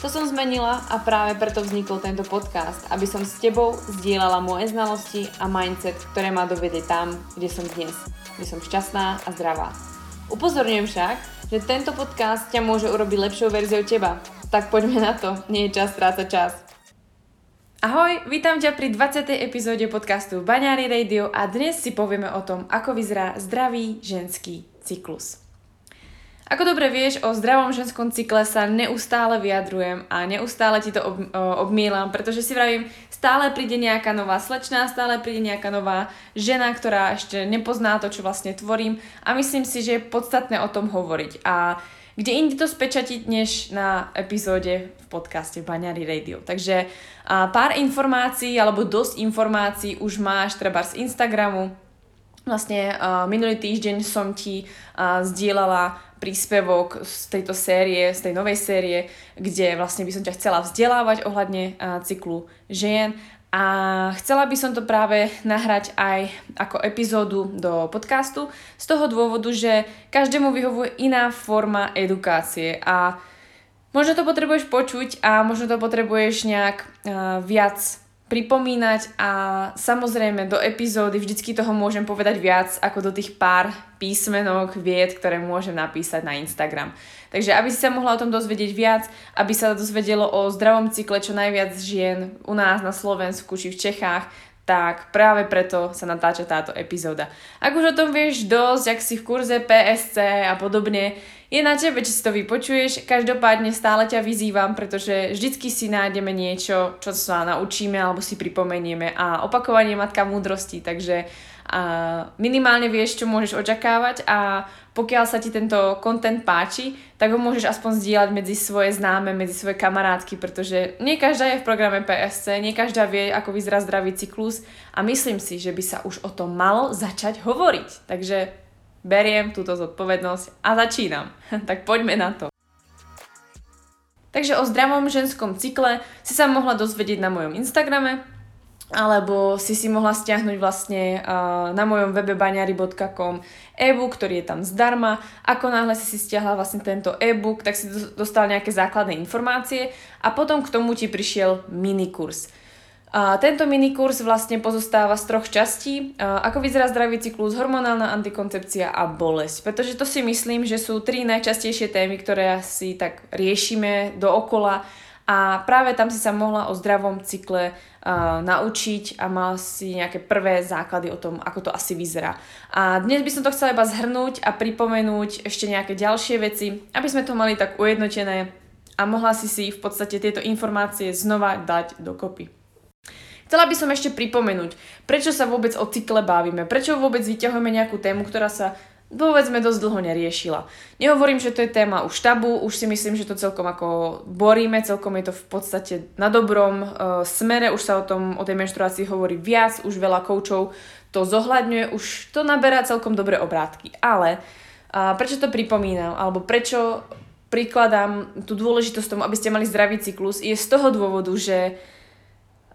To som zmenila a práve preto vznikol tento podcast, aby som s tebou zdieľala moje znalosti a mindset, ktoré ma dovedie tam, kde som dnes, kde som šťastná a zdravá. Upozorňujem však, že tento podcast ťa môže urobiť lepšou verziou teba. Tak poďme na to, nie je čas strácať čas. Ahoj, vítam ťa pri 20. epizóde podcastu Baňári Radio a dnes si povieme o tom, ako vyzerá zdravý ženský cyklus. Ako dobre vieš, o zdravom ženskom cykle sa neustále vyjadrujem a neustále ti to ob, obmielam, pretože si vravím, stále príde nejaká nová slečná, stále príde nejaká nová žena, ktorá ešte nepozná to, čo vlastne tvorím a myslím si, že je podstatné o tom hovoriť. A kde inde to spečatiť, než na epizóde v podcaste Baňary Radio. Takže a pár informácií, alebo dosť informácií už máš treba z Instagramu. Vlastne uh, minulý týždeň som ti uh, zdieľala príspevok z tejto série, z tej novej série, kde vlastne by som ťa chcela vzdelávať ohľadne cyklu žien. A chcela by som to práve nahrať aj ako epizódu do podcastu z toho dôvodu, že každému vyhovuje iná forma edukácie. A možno to potrebuješ počuť a možno to potrebuješ nejak uh, viac pripomínať a samozrejme do epizódy vždycky toho môžem povedať viac ako do tých pár písmenok, vied, ktoré môžem napísať na Instagram. Takže aby si sa mohla o tom dozvedieť viac, aby sa dozvedelo o zdravom cykle čo najviac žien u nás na Slovensku či v Čechách, tak práve preto sa natáča táto epizóda. Ak už o tom vieš dosť, ak si v kurze PSC a podobne, je na tebe, či si to vypočuješ. Každopádne stále ťa vyzývam, pretože vždycky si nájdeme niečo, čo sa naučíme alebo si pripomenieme a opakovanie matka múdrosti, takže a minimálne vieš, čo môžeš očakávať a pokiaľ sa ti tento content páči, tak ho môžeš aspoň zdieľať medzi svoje známe, medzi svoje kamarátky, pretože nie každá je v programe PSC, nie každá vie, ako vyzerá zdravý cyklus a myslím si, že by sa už o tom malo začať hovoriť. Takže beriem túto zodpovednosť a začínam. tak poďme na to. Takže o zdravom ženskom cykle si sa mohla dozvedieť na mojom Instagrame, alebo si si mohla stiahnuť vlastne na mojom webe baňary.com e-book, ktorý je tam zdarma. Ako náhle si si stiahla vlastne tento e-book, tak si dostal nejaké základné informácie a potom k tomu ti prišiel minikurs. A tento minikurs vlastne pozostáva z troch častí. A ako vyzerá zdravý cyklus, hormonálna antikoncepcia a bolesť. Pretože to si myslím, že sú tri najčastejšie témy, ktoré si tak riešime dookola a práve tam si sa mohla o zdravom cykle uh, naučiť a mal si nejaké prvé základy o tom, ako to asi vyzerá. A dnes by som to chcela iba zhrnúť a pripomenúť ešte nejaké ďalšie veci, aby sme to mali tak ujednotené a mohla si si v podstate tieto informácie znova dať dokopy. Chcela by som ešte pripomenúť, prečo sa vôbec o cykle bavíme, prečo vôbec vyťahujeme nejakú tému, ktorá sa povedzme dosť dlho neriešila. Nehovorím, že to je téma už tabu, už si myslím, že to celkom ako boríme, celkom je to v podstate na dobrom uh, smere, už sa o tom, o tej menštruácii hovorí viac, už veľa koučov to zohľadňuje, už to naberá celkom dobré obrátky. Ale uh, prečo to pripomínam, alebo prečo prikladám tú dôležitosť tomu, aby ste mali zdravý cyklus, je z toho dôvodu, že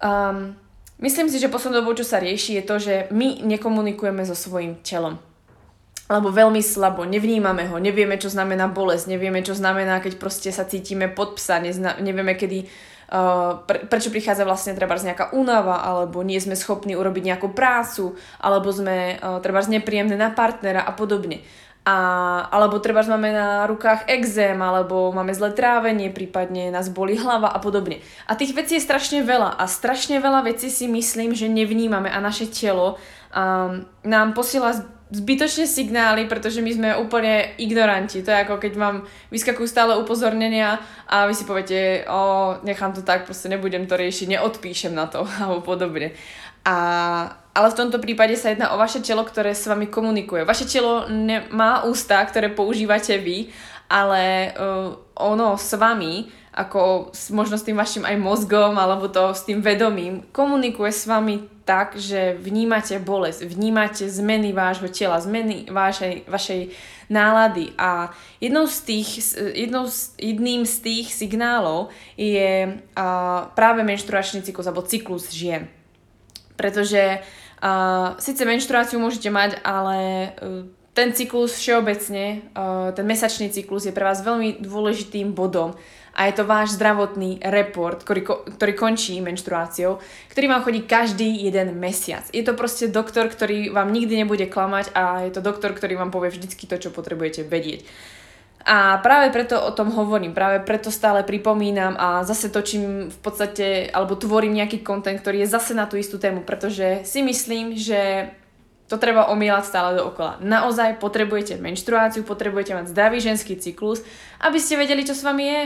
um, myslím si, že poslednou dobou, čo sa rieši, je to, že my nekomunikujeme so svojím telom alebo veľmi slabo, nevnímame ho, nevieme, čo znamená bolesť, nevieme, čo znamená, keď proste sa cítime pod psa, nezna, nevieme, kedy, uh, pre, prečo prichádza vlastne treba nejaká únava, alebo nie sme schopní urobiť nejakú prácu, alebo sme uh, treba nepríjemné na partnera a podobne. A, alebo treba máme na rukách exém, alebo máme zlé trávenie, prípadne nás boli hlava a podobne. A tých vecí je strašne veľa a strašne veľa vecí si myslím, že nevnímame a naše telo um, nám posiela zbytočne signály, pretože my sme úplne ignoranti. To je ako keď vám vyskakujú stále upozornenia a vy si poviete, o, nechám to tak, proste nebudem to riešiť, neodpíšem na to alebo podobne. A, ale v tomto prípade sa jedná o vaše telo, ktoré s vami komunikuje. Vaše telo ne, má ústa, ktoré používate vy ale uh, ono s vami, ako možno s tým vašim aj mozgom alebo to s tým vedomím, komunikuje s vami tak, že vnímate bolesť, vnímate zmeny vášho tela, zmeny vašej, vašej nálady a jednou z tých, jednou z, jedným z tých signálov je uh, práve menštruačný cyklus alebo cyklus žien. Pretože uh, síce menštruáciu môžete mať, ale uh, ten cyklus všeobecne, uh, ten mesačný cyklus je pre vás veľmi dôležitým bodom a je to váš zdravotný report, ktorý, ktorý končí menštruáciou, ktorý vám chodí každý jeden mesiac. Je to proste doktor, ktorý vám nikdy nebude klamať a je to doktor, ktorý vám povie vždycky to, čo potrebujete vedieť. A práve preto o tom hovorím, práve preto stále pripomínam a zase točím v podstate, alebo tvorím nejaký kontent, ktorý je zase na tú istú tému, pretože si myslím, že to treba omielať stále dookola. Naozaj potrebujete menštruáciu, potrebujete mať zdravý ženský cyklus, aby ste vedeli, čo s vami je.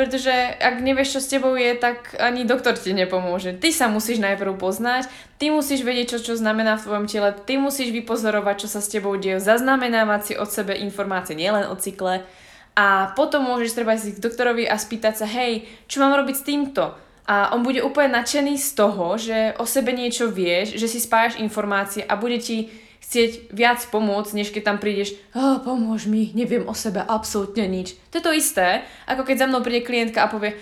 Pretože ak nevieš, čo s tebou je, tak ani doktor ti nepomôže. Ty sa musíš najprv poznať, ty musíš vedieť, čo čo znamená v tvojom tele, ty musíš vypozorovať, čo sa s tebou deje, zaznamenávať si od sebe informácie, nielen o cykle. A potom môžeš treba ísť k doktorovi a spýtať sa, hej, čo mám robiť s týmto? A on bude úplne nadšený z toho, že o sebe niečo vieš, že si spájaš informácie a bude ti chcieť viac pomôcť, než keď tam prídeš, oh, pomôž mi, neviem o sebe absolútne nič. To je to isté, ako keď za mnou príde klientka a povie,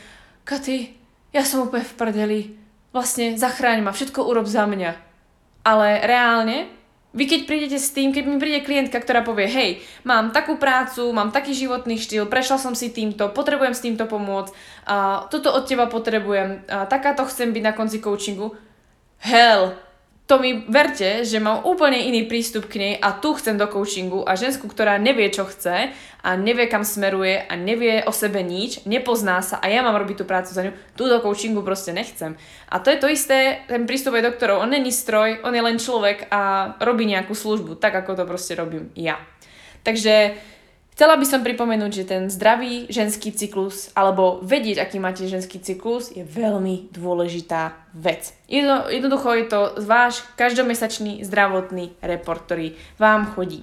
Katy, ja som úplne v prdeli, vlastne zachráň ma, všetko urob za mňa. Ale reálne, vy keď prídete s tým, keď mi príde klientka, ktorá povie, hej, mám takú prácu, mám taký životný štýl, prešla som si týmto, potrebujem s týmto pomôcť, a toto od teba potrebujem, a takáto chcem byť na konci coachingu, hell, to mi verte, že mám úplne iný prístup k nej a tu chcem do coachingu a žensku, ktorá nevie, čo chce a nevie, kam smeruje a nevie o sebe nič, nepozná sa a ja mám robiť tú prácu za ňu, tu do coachingu proste nechcem. A to je to isté, ten prístup aj doktorov, on není stroj, on je len človek a robí nejakú službu, tak ako to proste robím ja. Takže Chcela by som pripomenúť, že ten zdravý ženský cyklus, alebo vedieť, aký máte ženský cyklus, je veľmi dôležitá vec. Jedno, jednoducho je to váš každomesačný zdravotný report, ktorý vám chodí.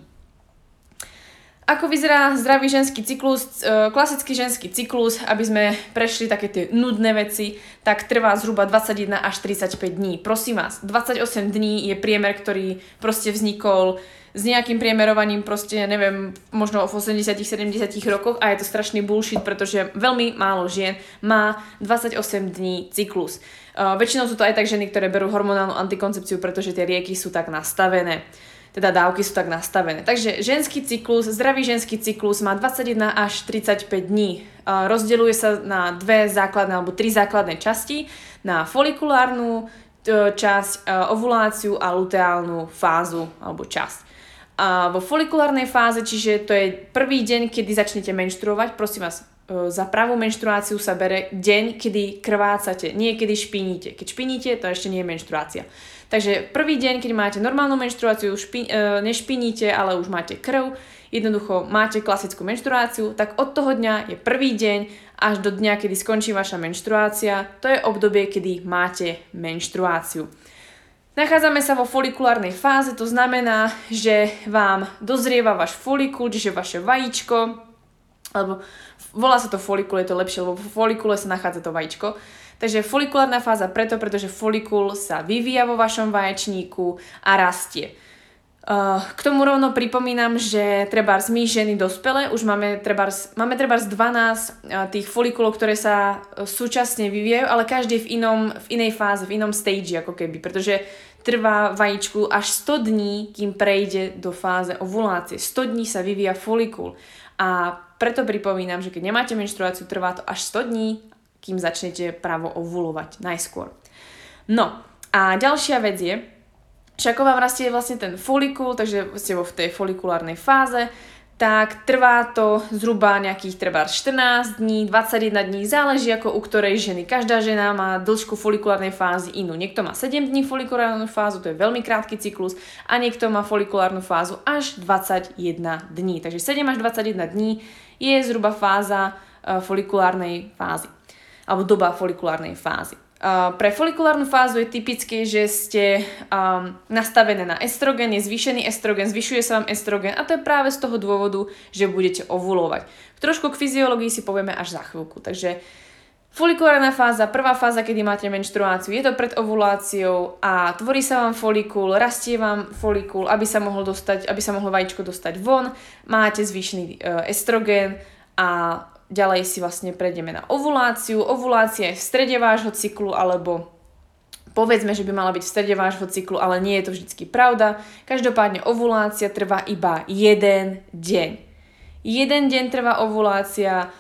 Ako vyzerá zdravý ženský cyklus? E, klasický ženský cyklus, aby sme prešli také tie nudné veci, tak trvá zhruba 21 až 35 dní. Prosím vás, 28 dní je priemer, ktorý proste vznikol s nejakým priemerovaním proste, neviem, možno v 80-70 rokoch a je to strašný bullshit, pretože veľmi málo žien má 28 dní cyklus. Uh, väčšinou sú to aj tak ženy, ktoré berú hormonálnu antikoncepciu, pretože tie rieky sú tak nastavené teda dávky sú tak nastavené. Takže ženský cyklus, zdravý ženský cyklus má 21 až 35 dní. Rozdeľuje sa na dve základné alebo tri základné časti, na folikulárnu časť, ovuláciu a luteálnu fázu alebo časť a vo folikulárnej fáze, čiže to je prvý deň, kedy začnete menštruovať, prosím vás, e, za pravú menštruáciu sa bere deň, kedy krvácate, nie kedy špiníte. Keď špiníte, to ešte nie je menštruácia. Takže prvý deň, keď máte normálnu menštruáciu, špi, e, nešpiníte, ale už máte krv, jednoducho máte klasickú menštruáciu, tak od toho dňa je prvý deň až do dňa, kedy skončí vaša menštruácia. To je obdobie, kedy máte menštruáciu. Nachádzame sa vo folikulárnej fáze, to znamená, že vám dozrieva váš folikul, čiže vaše vajíčko, alebo volá sa to folikul, je to lepšie, lebo v folikule sa nachádza to vajíčko. Takže folikulárna fáza preto, pretože folikul sa vyvíja vo vašom vaječníku a rastie. Uh, k tomu rovno pripomínam, že treba my ženy dospele, už máme treba máme trebárs 12 uh, tých folikulov, ktoré sa uh, súčasne vyvíjajú, ale každý v, inom, v inej fáze, v inom stage ako keby, pretože trvá vajíčku až 100 dní, kým prejde do fáze ovulácie. 100 dní sa vyvíja folikul. A preto pripomínam, že keď nemáte menštruáciu, trvá to až 100 dní, kým začnete právo ovulovať najskôr. No a ďalšia vec je, že ako vám rastie vlastne ten folikul, takže ste vo v tej folikulárnej fáze, tak trvá to zhruba nejakých treba 14 dní, 21 dní, záleží ako u ktorej ženy. Každá žena má dĺžku folikulárnej fázy inú. Niekto má 7 dní folikulárnu fázu, to je veľmi krátky cyklus, a niekto má folikulárnu fázu až 21 dní. Takže 7 až 21 dní je zhruba fáza uh, folikulárnej fázy alebo doba folikulárnej fázy. pre folikulárnu fázu je typické, že ste um, nastavené na estrogen, je zvýšený estrogen, zvyšuje sa vám estrogen a to je práve z toho dôvodu, že budete ovulovať. Trošku k fyziológii si povieme až za chvíľku. Takže Folikulárna fáza, prvá fáza, kedy máte menštruáciu, je to pred ovuláciou a tvorí sa vám folikul, rastie vám folikul, aby sa mohol dostať, aby sa mohlo vajíčko dostať von, máte zvýšený e, estrogen a ďalej si vlastne prejdeme na ovuláciu. Ovulácia je v strede vášho cyklu alebo povedzme, že by mala byť v strede vášho cyklu, ale nie je to vždy pravda. Každopádne ovulácia trvá iba jeden deň. Jeden deň trvá ovulácia,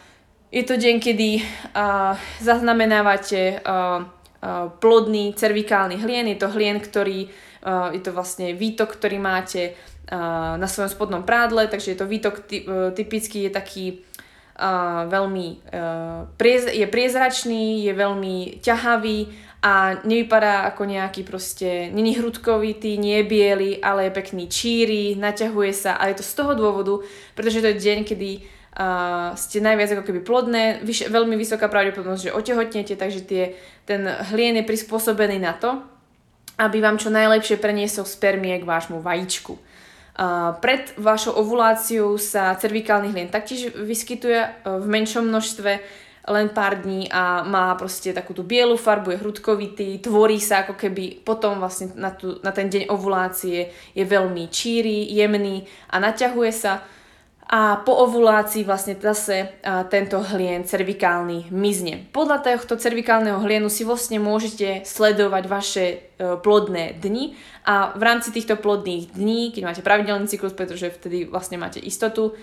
je to deň, kedy uh, zaznamenávate uh, plodný cervikálny hlien. Je to hlien, ktorý, je to vlastne výtok, ktorý máte na svojom spodnom prádle, takže je to výtok ty, uh, typicky je taký veľmi priez, je priezračný, je veľmi ťahavý a nevypadá ako nejaký proste, není hrudkovitý, nie je biely, ale je pekný číry, naťahuje sa a je to z toho dôvodu, pretože to je deň, kedy uh, ste najviac ako keby plodné, vyš, veľmi vysoká pravdepodobnosť, že otehotnete, takže tie, ten hlien je prispôsobený na to, aby vám čo najlepšie preniesol spermie k vášmu vajíčku. Pred vašou ovuláciou sa cervikálny hlien taktiež vyskytuje uh, v menšom množstve, len pár dní a má proste takú tú bielu farbu, je hrudkovitý, tvorí sa ako keby potom vlastne na, tu, na ten deň ovulácie je veľmi číry, jemný a naťahuje sa a po ovulácii vlastne zase tento hlien cervikálny mizne. Podľa tohto cervikálneho hlienu si vlastne môžete sledovať vaše e, plodné dni a v rámci týchto plodných dní, keď máte pravidelný cyklus, pretože vtedy vlastne máte istotu,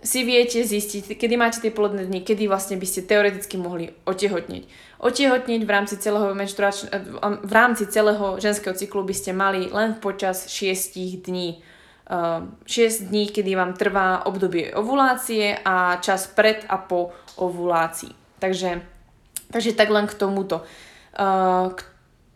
si viete zistiť, kedy máte tie plodné dni, kedy vlastne by ste teoreticky mohli otehotneť. Otehotneť v rámci celého, e, v rámci celého ženského cyklu by ste mali len počas 6 dní 6 ehm, dní, kedy vám trvá obdobie ovulácie a čas pred a po ovulácii. Takže, takže tak len k tomuto. Uh,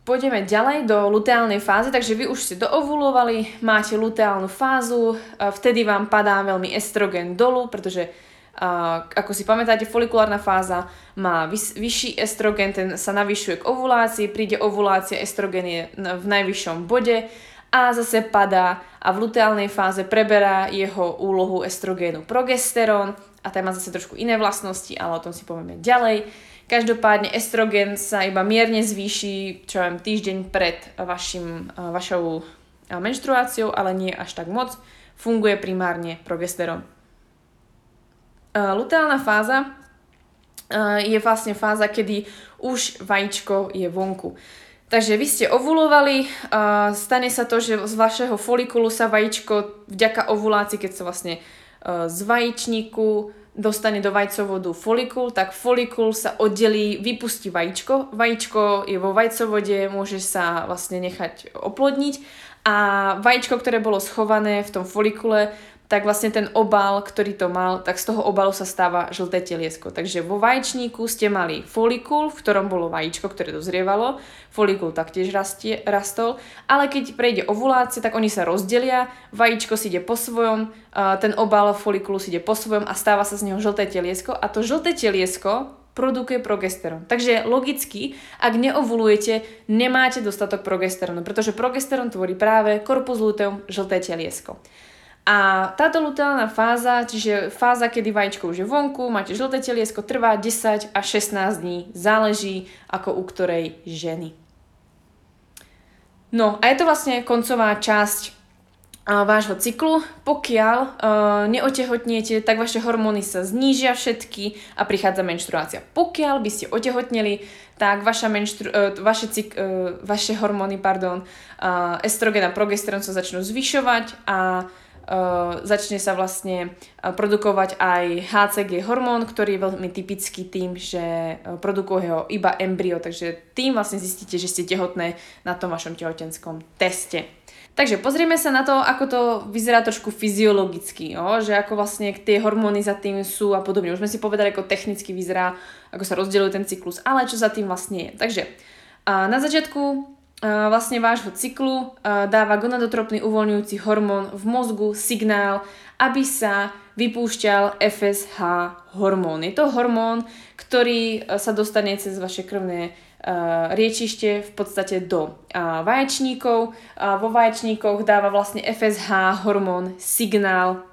Pôjdeme ďalej do luteálnej fázy, takže vy už ste doovulovali, máte luteálnu fázu, vtedy vám padá veľmi estrogen dolu, pretože uh, ako si pamätáte, folikulárna fáza má vyšší estrogen, ten sa navyšuje k ovulácii, príde ovulácia, estrogen je v najvyššom bode, a zase padá a v luteálnej fáze preberá jeho úlohu estrogénu progesterón a ten má zase trošku iné vlastnosti, ale o tom si povieme ďalej. Každopádne estrogen sa iba mierne zvýši, čo viem, týždeň pred vašim, vašou menštruáciou, ale nie až tak moc. Funguje primárne progesterón. Luteálna fáza je vlastne fáza, kedy už vajíčko je vonku. Takže vy ste ovulovali, stane sa to, že z vašeho folikulu sa vajíčko vďaka ovulácii, keď sa vlastne uh, z vajíčníku dostane do vajcovodu folikul, tak folikul sa oddelí, vypustí vajíčko. Vajíčko je vo vajcovode, môže sa vlastne nechať oplodniť a vajíčko, ktoré bolo schované v tom folikule, tak vlastne ten obal, ktorý to mal, tak z toho obalu sa stáva žlté teliesko. Takže vo vaječníku ste mali folikul, v ktorom bolo vajíčko, ktoré dozrievalo. Folikul taktiež rastie, rastol, ale keď prejde ovulácia, tak oni sa rozdelia, vajíčko si ide po svojom, ten obal folikulu si ide po svojom a stáva sa z neho žlté teliesko a to žlté teliesko produkuje progesterón. Takže logicky, ak neovulujete, nemáte dostatok progesterónu, pretože progesterón tvorí práve korpus luteum, žlté teliesko. A táto luteálna fáza, čiže fáza, kedy vajíčko už je vonku, máte žlté teliesko, trvá 10 až 16 dní, záleží ako u ktorej ženy. No a je to vlastne koncová časť vášho cyklu. Pokiaľ uh, neotehotniete, tak vaše hormóny sa znížia všetky a prichádza menštruácia. Pokiaľ by ste otehotneli, tak vaša menštru, uh, vaše, cyk, uh, vaše hormóny, pardon, uh, estrogen a progesterón sa začnú zvyšovať a uh, začne sa vlastne uh, produkovať aj HCG hormón, ktorý je veľmi typický tým, že uh, produkuje ho iba embryo, takže tým vlastne zistíte, že ste tehotné na tom vašom tehotenskom teste. Takže pozrieme sa na to, ako to vyzerá trošku fyziologicky, jo? že ako vlastne tie hormóny za tým sú a podobne. Už sme si povedali, ako technicky vyzerá, ako sa rozdeľuje ten cyklus, ale čo za tým vlastne je. Takže na začiatku vlastne vášho cyklu dáva gonadotropný uvoľňujúci hormón v mozgu signál, aby sa vypúšťal FSH hormón. Je to hormón, ktorý sa dostane cez vaše krvné riečište v podstate do vaječníkov. Vo vaječníkoch dáva vlastne FSH hormón signál,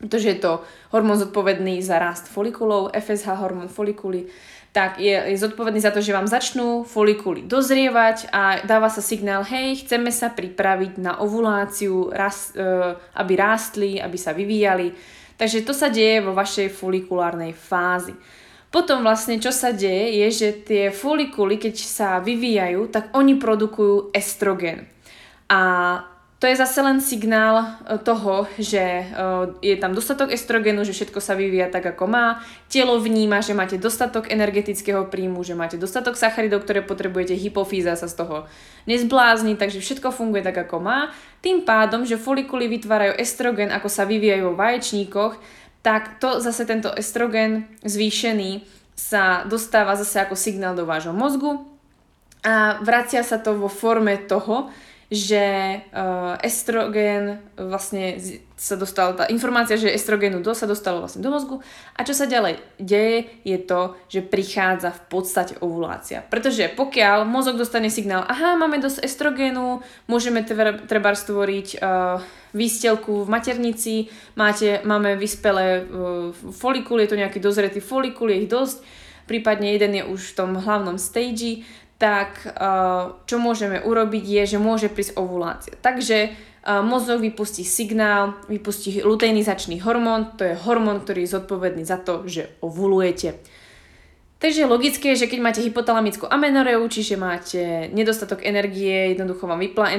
pretože je to hormón zodpovedný za rast folikulov, FSH hormón folikuly tak je, je zodpovedný za to, že vám začnú folikuly dozrievať a dáva sa signál, hej, chceme sa pripraviť na ovuláciu, rast, e, aby rástli, aby sa vyvíjali. Takže to sa deje vo vašej folikulárnej fázi. Potom vlastne čo sa deje, je, že tie folikuly, keď sa vyvíjajú, tak oni produkujú estrogen. A to je zase len signál e, toho, že e, je tam dostatok estrogenu, že všetko sa vyvíja tak, ako má. Telo vníma, že máte dostatok energetického príjmu, že máte dostatok sacharidov, ktoré potrebujete, hypofýza sa z toho nezblázni, takže všetko funguje tak, ako má. Tým pádom, že folikuly vytvárajú estrogen, ako sa vyvíjajú vo vaječníkoch, tak to zase tento estrogen zvýšený sa dostáva zase ako signál do vášho mozgu a vracia sa to vo forme toho, že uh, estrogen vlastne sa dostal, tá informácia, že estrogenu do sa dostalo vlastne do mozgu a čo sa ďalej deje je to, že prichádza v podstate ovulácia. Pretože pokiaľ mozog dostane signál, aha, máme dosť estrogenu, môžeme treba stvoriť uh, výstelku v maternici, máte, máme vyspelé uh, folikuly, je to nejaký dozretý folikul, je ich dosť, prípadne jeden je už v tom hlavnom stage, tak uh, čo môžeme urobiť je, že môže prísť ovulácia. Takže uh, mozog vypustí signál, vypustí luteinizačný hormón, to je hormón, ktorý je zodpovedný za to, že ovulujete. Takže logické je, že keď máte hypotalamickú amenoreu, čiže máte nedostatok energie, jednoducho vám vypla, uh,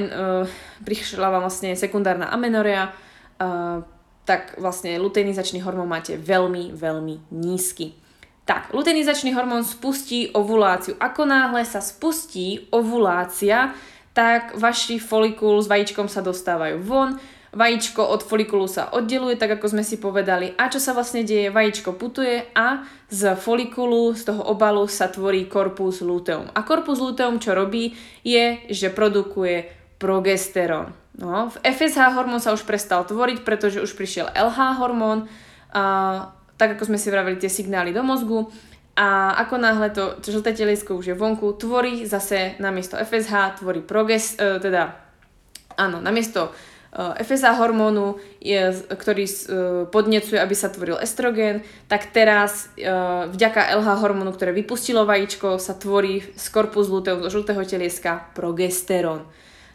prišla vám vlastne sekundárna amenorea, uh, tak vlastne luteinizačný hormón máte veľmi, veľmi nízky. Tak, luteinizačný hormón spustí ovuláciu. Ako náhle sa spustí ovulácia, tak vaši folikul s vajíčkom sa dostávajú von, vajíčko od folikulu sa oddeluje, tak ako sme si povedali. A čo sa vlastne deje? Vajíčko putuje a z folikulu, z toho obalu sa tvorí korpus luteum. A korpus luteum čo robí, je, že produkuje progesterón. No, v FSH hormón sa už prestal tvoriť, pretože už prišiel LH hormón, a tak ako sme si vravili tie signály do mozgu a ako náhle to, žlté teliesko už je vonku, tvorí zase namiesto FSH, tvorí proges, e, teda áno, namiesto e, FSH hormónu, je, ktorý e, podnecuje, aby sa tvoril estrogen, tak teraz e, vďaka LH hormónu, ktoré vypustilo vajíčko, sa tvorí z korpus luteum, zo žltého telieska progesterón.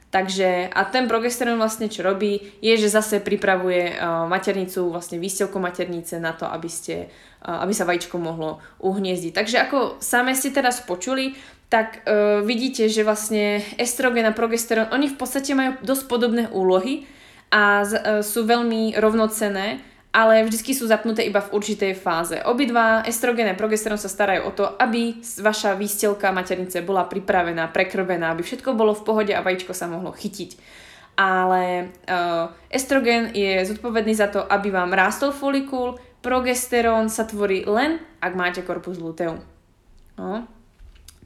Takže a ten progesterón vlastne čo robí, je, že zase pripravuje uh, maternicu, vlastne výstelku maternice na to, aby, ste, uh, aby sa vajíčko mohlo uhniezdiť. Takže ako same ste teraz počuli, tak uh, vidíte, že vlastne estrogen a progesterón, oni v podstate majú dosť podobné úlohy a z, uh, sú veľmi rovnocené ale vždy sú zapnuté iba v určitej fáze. Obidva estrogén a progesterón sa starajú o to, aby vaša výstelka maternice bola pripravená, prekrvená, aby všetko bolo v pohode a vajíčko sa mohlo chytiť. Ale uh, estrogen je zodpovedný za to, aby vám rástol folikul, progesterón sa tvorí len, ak máte korpus luteum. No.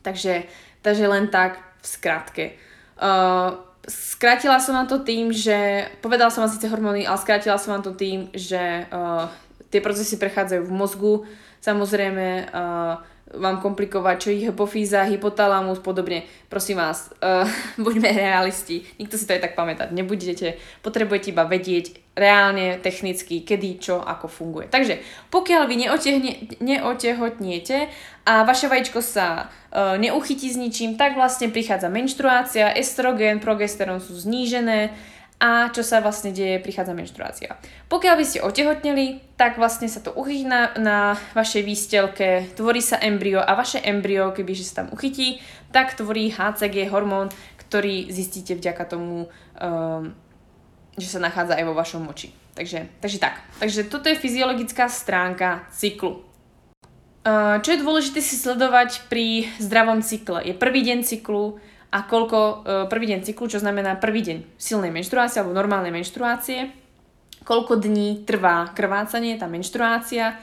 Takže, takže len tak v skratke. Uh, Skrátila som vám to tým, že povedala som vám síce hormóny, ale skrátila som vám to tým, že uh, tie procesy prechádzajú v mozgu. Samozrejme, uh, vám komplikovať, čo ich hypofýza, hypotalamus, podobne. Prosím vás, uh, buďme realisti. Nikto si to aj tak pamätať nebudete. Potrebujete iba vedieť reálne, technicky, kedy, čo, ako funguje. Takže pokiaľ vy neotehne, neotehotniete a vaše vajíčko sa uh, neuchytí s ničím, tak vlastne prichádza menštruácia, estrogen, progesterón sú znížené, a čo sa vlastne deje, prichádza menštruácia. Pokiaľ by ste otehotneli, tak vlastne sa to uchytí na, vašej výstelke, tvorí sa embryo a vaše embryo, kebyže sa tam uchytí, tak tvorí HCG hormón, ktorý zistíte vďaka tomu, um, že sa nachádza aj vo vašom moči. Takže, takže tak. Takže toto je fyziologická stránka cyklu. Uh, čo je dôležité si sledovať pri zdravom cykle? Je prvý deň cyklu, a koľko e, prvý deň cyklu, čo znamená prvý deň silnej menštruácie alebo normálnej menštruácie, koľko dní trvá krvácanie, tá menštruácia, e,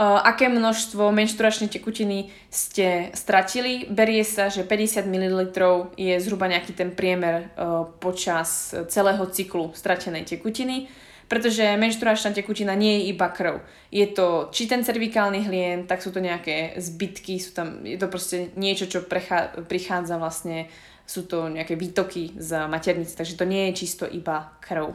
aké množstvo menštruačnej tekutiny ste stratili. Berie sa, že 50 ml je zhruba nejaký ten priemer e, počas celého cyklu stratenej tekutiny. Pretože menštruačná tekutina nie je iba krv. Je to či ten cervikálny hlien, tak sú to nejaké zbytky, sú tam, je to proste niečo, čo prechá, prichádza vlastne, sú to nejaké výtoky z maternice, takže to nie je čisto iba krv.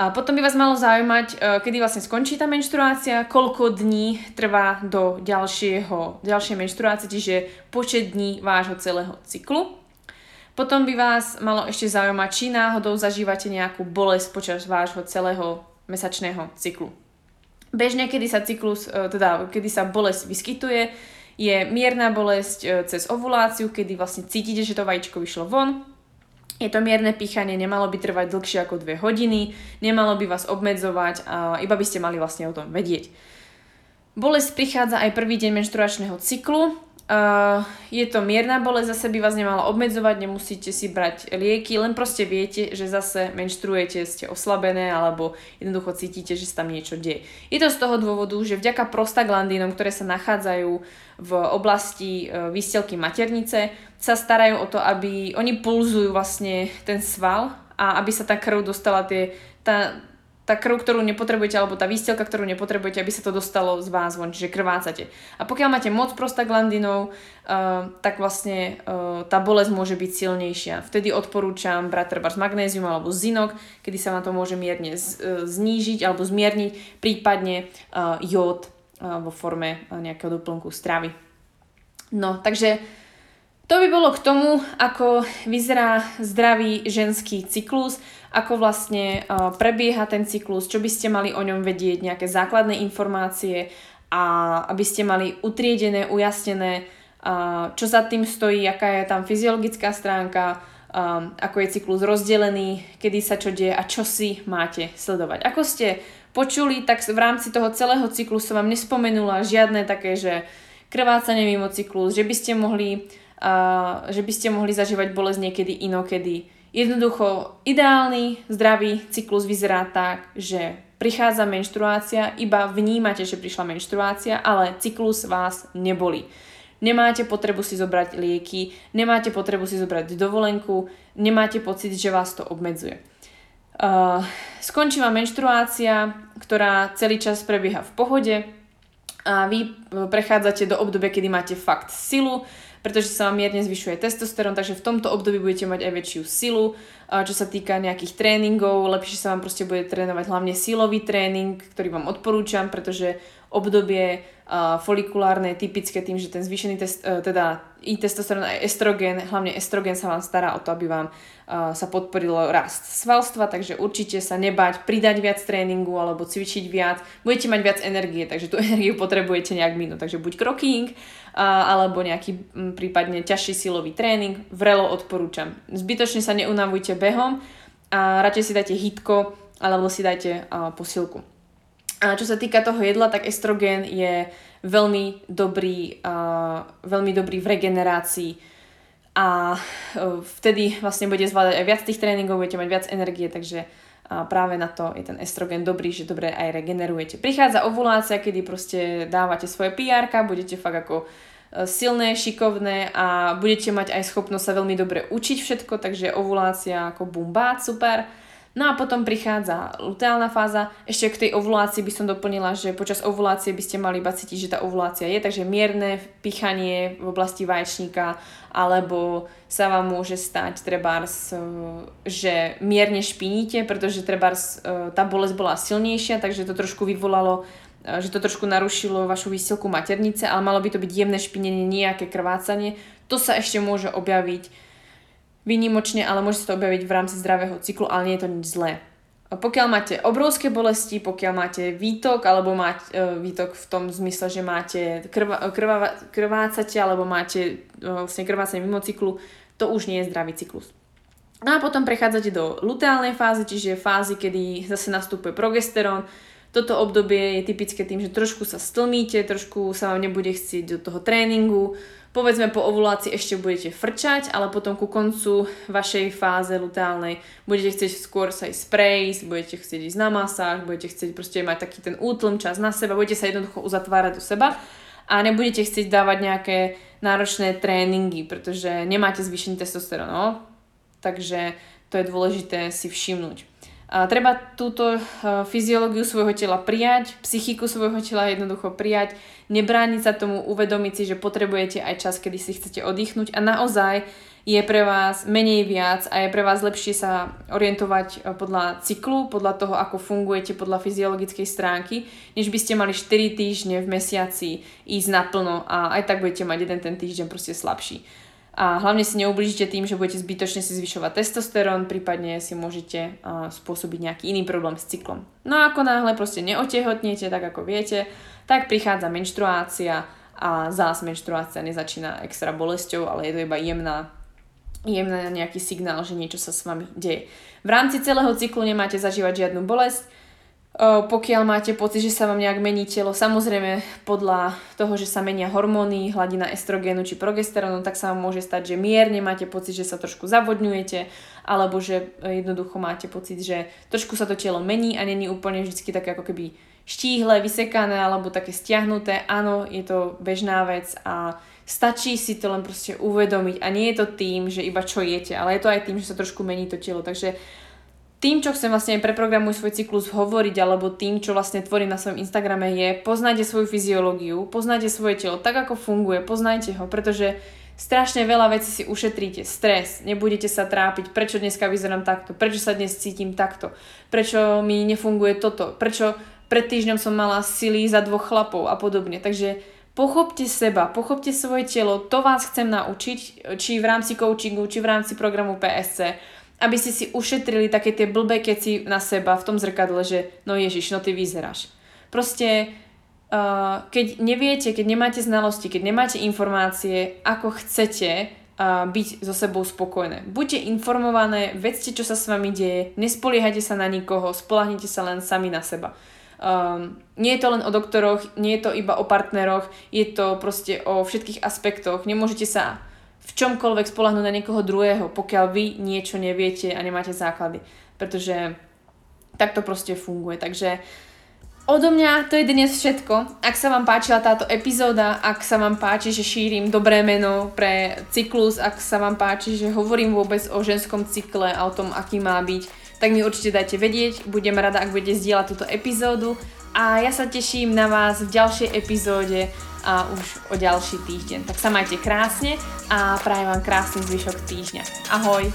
A potom by vás malo zaujímať, e, kedy vlastne skončí tá menštruácia, koľko dní trvá do ďalšieho, ďalšej menštruácie, čiže počet dní vášho celého cyklu. Potom by vás malo ešte zaujímať, či náhodou zažívate nejakú bolesť počas vášho celého mesačného cyklu. Bežne, kedy sa cyklus, e, teda kedy sa bolesť vyskytuje, je mierna bolesť e, cez ovuláciu, kedy vlastne cítite, že to vajíčko vyšlo von. Je to mierne pýchanie, nemalo by trvať dlhšie ako 2 hodiny, nemalo by vás obmedzovať a iba by ste mali vlastne o tom vedieť. Bolesť prichádza aj prvý deň menštruačného cyklu, Uh, je to mierna bolesť, zase by vás nemala obmedzovať, nemusíte si brať lieky, len proste viete, že zase menštruujete, ste oslabené alebo jednoducho cítite, že sa tam niečo deje. Je to z toho dôvodu, že vďaka prostaglandínom, ktoré sa nachádzajú v oblasti uh, výstelky maternice, sa starajú o to, aby oni pulzujú vlastne ten sval a aby sa tá krv dostala tie, tá, tá krv, ktorú nepotrebujete, alebo tá výstelka, ktorú nepotrebujete, aby sa to dostalo z vás von, čiže krvácate. A pokiaľ máte moc prostaglandinov, uh, tak vlastne uh, tá bolesť môže byť silnejšia. Vtedy odporúčam brať treba z magnézium alebo zinok, kedy sa vám to môže mierne z, uh, znížiť alebo zmierniť, prípadne uh, jód uh, vo forme uh, nejakého doplnku stravy. No, takže to by bolo k tomu, ako vyzerá zdravý ženský cyklus ako vlastne prebieha ten cyklus, čo by ste mali o ňom vedieť, nejaké základné informácie a aby ste mali utriedené, ujasnené, čo za tým stojí, aká je tam fyziologická stránka, ako je cyklus rozdelený, kedy sa čo deje a čo si máte sledovať. Ako ste počuli, tak v rámci toho celého cyklu som vám nespomenula žiadne také, že krvácanie mimo cyklus, že by ste mohli, že by ste mohli zažívať bolesť niekedy inokedy, Jednoducho, ideálny zdravý cyklus vyzerá tak, že prichádza menštruácia, iba vnímate, že prišla menštruácia, ale cyklus vás neboli. Nemáte potrebu si zobrať lieky, nemáte potrebu si zobrať dovolenku, nemáte pocit, že vás to obmedzuje. Uh, skončí vám menštruácia, ktorá celý čas prebieha v pohode a vy prechádzate do obdobia, kedy máte fakt silu, pretože sa vám mierne zvyšuje testosterón, takže v tomto období budete mať aj väčšiu silu. Čo sa týka nejakých tréningov, lepšie sa vám proste bude trénovať hlavne silový tréning, ktorý vám odporúčam, pretože obdobie folikulárne je typické tým, že ten zvýšený test, e, teda i testosterón aj estrogen, hlavne estrogen sa vám stará o to, aby vám sa podporilo rast svalstva, takže určite sa nebať pridať viac tréningu alebo cvičiť viac, budete mať viac energie, takže tú energiu potrebujete nejak minúť, takže buď kroking alebo nejaký prípadne ťažší silový tréning, vrelo odporúčam. Zbytočne sa neunavujte behom a radšej si dajte hitko alebo si dajte posilku. A čo sa týka toho jedla, tak estrogen je veľmi dobrý, uh, veľmi dobrý v regenerácii a uh, vtedy vlastne bude zvládať aj viac tých tréningov, budete mať viac energie, takže uh, práve na to je ten estrogen dobrý, že dobre aj regenerujete. Prichádza ovulácia, kedy proste dávate svoje PR, budete fakt ako silné, šikovné a budete mať aj schopnosť sa veľmi dobre učiť všetko, takže ovulácia ako bumba, super. No a potom prichádza luteálna fáza. Ešte k tej ovulácii by som doplnila, že počas ovulácie by ste mali iba cítiť, že tá ovulácia je, takže mierne pichanie v oblasti vaječníka, alebo sa vám môže stať trebárs, e, že mierne špiníte, pretože trebárs e, tá bolesť bola silnejšia, takže to trošku vyvolalo e, že to trošku narušilo vašu výsilku maternice, ale malo by to byť jemné špinenie, nejaké krvácanie. To sa ešte môže objaviť Výnimočne, ale môže sa to objaviť v rámci zdravého cyklu, ale nie je to nič zlé. Pokiaľ máte obrovské bolesti, pokiaľ máte výtok, alebo máte uh, výtok v tom zmysle, že máte krva, krva, krvácate, alebo máte uh, vlastne krvácanie mimo cyklu, to už nie je zdravý cyklus. No a potom prechádzate do luteálnej fázy, čiže fázy, kedy zase nastupuje progesterón. Toto obdobie je typické tým, že trošku sa stlmíte, trošku sa vám nebude chcieť do toho tréningu, Povedzme po ovulácii ešte budete frčať, ale potom ku koncu vašej fáze luteálnej budete chcieť skôr sa ísť prejsť, budete chcieť ísť na masáž, budete chcieť proste mať taký ten útlm čas na seba, budete sa jednoducho uzatvárať do seba a nebudete chcieť dávať nejaké náročné tréningy, pretože nemáte zvýšený testosterón. No? Takže to je dôležité si všimnúť. Treba túto uh, fyziológiu svojho tela prijať, psychiku svojho tela jednoducho prijať, nebrániť sa tomu, uvedomiť si, že potrebujete aj čas, kedy si chcete oddychnúť a naozaj je pre vás menej viac a je pre vás lepšie sa orientovať e, podľa cyklu, podľa toho, ako fungujete, podľa fyziologickej stránky, než by ste mali 4 týždne v mesiaci ísť naplno a aj tak budete mať jeden ten týždeň proste slabší. A hlavne si neublížite tým, že budete zbytočne si zvyšovať testosterón, prípadne si môžete uh, spôsobiť nejaký iný problém s cyklom. No a ako náhle proste neotehotnete, tak ako viete, tak prichádza menštruácia a zás menštruácia nezačína extra bolesťou, ale je to iba jemná jemný nejaký signál, že niečo sa s vami deje. V rámci celého cyklu nemáte zažívať žiadnu bolesť, pokiaľ máte pocit, že sa vám nejak mení telo, samozrejme podľa toho, že sa menia hormóny, hladina estrogénu či progesterónu, tak sa vám môže stať, že mierne máte pocit, že sa trošku zavodňujete, alebo že e, jednoducho máte pocit, že trošku sa to telo mení a není úplne vždy také ako keby štíhle, vysekané alebo také stiahnuté. Áno, je to bežná vec a Stačí si to len proste uvedomiť a nie je to tým, že iba čo jete, ale je to aj tým, že sa trošku mení to telo. Takže tým, čo chcem vlastne preprogramuj svoj cyklus hovoriť, alebo tým, čo vlastne tvorím na svojom Instagrame je, poznajte svoju fyziológiu, poznajte svoje telo tak, ako funguje, poznajte ho, pretože strašne veľa vecí si ušetríte. Stres, nebudete sa trápiť, prečo dneska vyzerám takto, prečo sa dnes cítim takto, prečo mi nefunguje toto, prečo pred týždňom som mala sily za dvoch chlapov a podobne. Takže Pochopte seba, pochopte svoje telo, to vás chcem naučiť, či v rámci coachingu, či v rámci programu PSC, aby ste si ušetrili také tie blbé keci na seba v tom zrkadle, že no ježiš, no ty vyzeráš. Proste uh, keď neviete, keď nemáte znalosti, keď nemáte informácie, ako chcete uh, byť so sebou spokojné. Buďte informované, vedzte, čo sa s vami deje, nespoliehajte sa na nikoho, spolahnite sa len sami na seba. Um, nie je to len o doktoroch, nie je to iba o partneroch, je to proste o všetkých aspektoch. Nemôžete sa v čomkoľvek spolahnúť na niekoho druhého, pokiaľ vy niečo neviete a nemáte základy. Pretože tak to proste funguje. Takže odo mňa to je dnes všetko. Ak sa vám páčila táto epizóda, ak sa vám páči, že šírim dobré meno pre cyklus, ak sa vám páči, že hovorím vôbec o ženskom cykle a o tom, aký má byť, tak mi určite dajte vedieť. Budem rada, ak budete zdieľať túto epizódu a ja sa teším na vás v ďalšej epizóde a už o ďalší týždeň. Tak sa majte krásne a prajem vám krásny zvyšok týždňa. Ahoj!